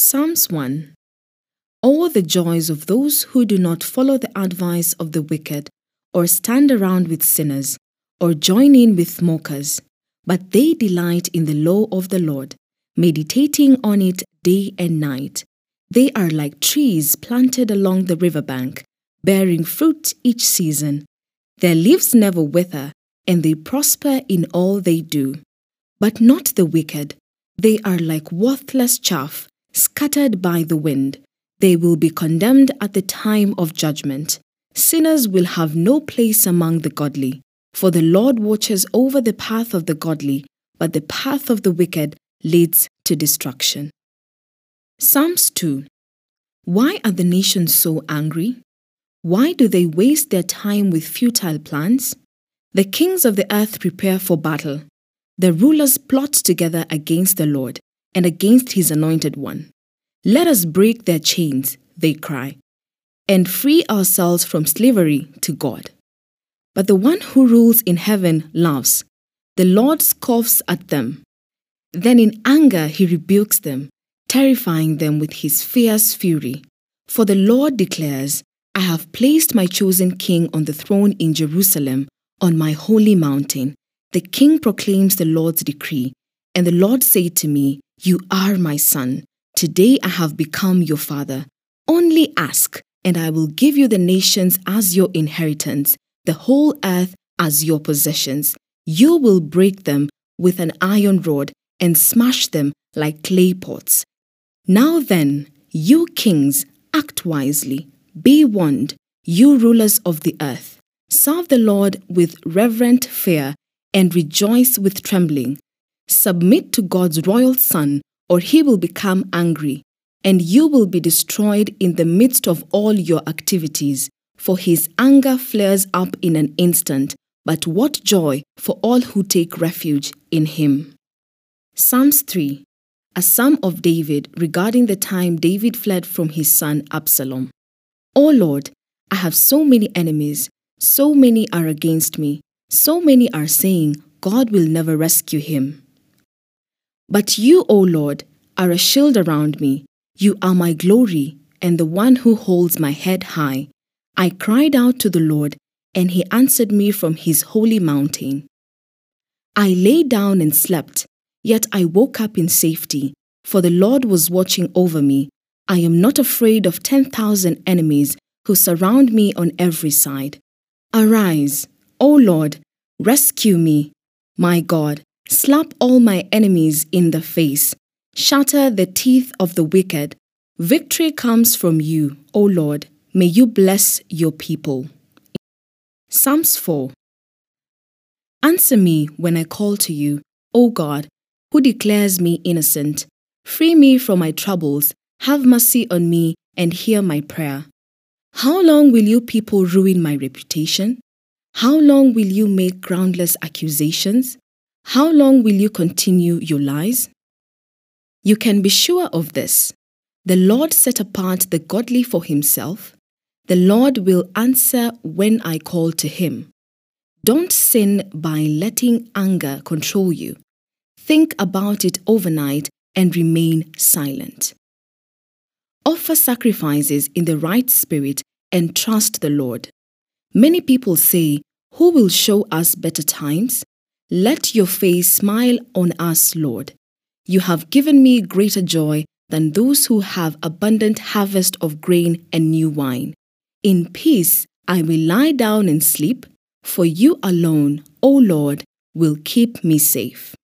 Psalms 1 All the joys of those who do not follow the advice of the wicked, or stand around with sinners, or join in with mockers, but they delight in the law of the Lord, meditating on it day and night. They are like trees planted along the riverbank, bearing fruit each season. Their leaves never wither, and they prosper in all they do. But not the wicked. They are like worthless chaff, scattered by the wind. They will be condemned at the time of judgment. Sinners will have no place among the godly. For the Lord watches over the path of the godly, but the path of the wicked leads to destruction. Psalms 2 Why are the nations so angry? Why do they waste their time with futile plans? The kings of the earth prepare for battle. The rulers plot together against the Lord and against his anointed one. Let us break their chains, they cry, and free ourselves from slavery to God. But the one who rules in heaven laughs. The Lord scoffs at them. Then in anger he rebukes them, terrifying them with his fierce fury. For the Lord declares, I have placed my chosen king on the throne in Jerusalem, on my holy mountain. The king proclaims the Lord's decree. And the Lord said to me, You are my son. Today I have become your father. Only ask, and I will give you the nations as your inheritance, the whole earth as your possessions. You will break them with an iron rod and smash them like clay pots. Now then, you kings, act wisely. Be warned, you rulers of the earth. Serve the Lord with reverent fear and rejoice with trembling. Submit to God's royal Son, or he will become angry, and you will be destroyed in the midst of all your activities. For his anger flares up in an instant, but what joy for all who take refuge in him. Psalms 3 A psalm of David regarding the time David fled from his son Absalom. O Lord, I have so many enemies, so many are against me. So many are saying, God will never rescue him. But you, O Lord, are a shield around me. You are my glory and the one who holds my head high. I cried out to the Lord, and he answered me from his holy mountain. I lay down and slept, yet I woke up in safety, for the Lord was watching over me. I am not afraid of 10,000 enemies who surround me on every side. Arise, O Lord, rescue me. My God, slap all my enemies in the face. Shatter the teeth of the wicked. Victory comes from you, O Lord. May you bless your people. Psalms 4 Answer me when I call to you, O God, who declares me innocent. Free me from my troubles. Have mercy on me and hear my prayer. How long will you people ruin my reputation? How long will you make groundless accusations? How long will you continue your lies? You can be sure of this. The Lord set apart the godly for himself. The Lord will answer when I call to him. Don't sin by letting anger control you. Think about it overnight and remain silent. Offer sacrifices in the right spirit and trust the Lord. Many people say, Who will show us better times? Let your face smile on us, Lord. You have given me greater joy than those who have abundant harvest of grain and new wine. In peace I will lie down and sleep, for you alone, O Lord, will keep me safe.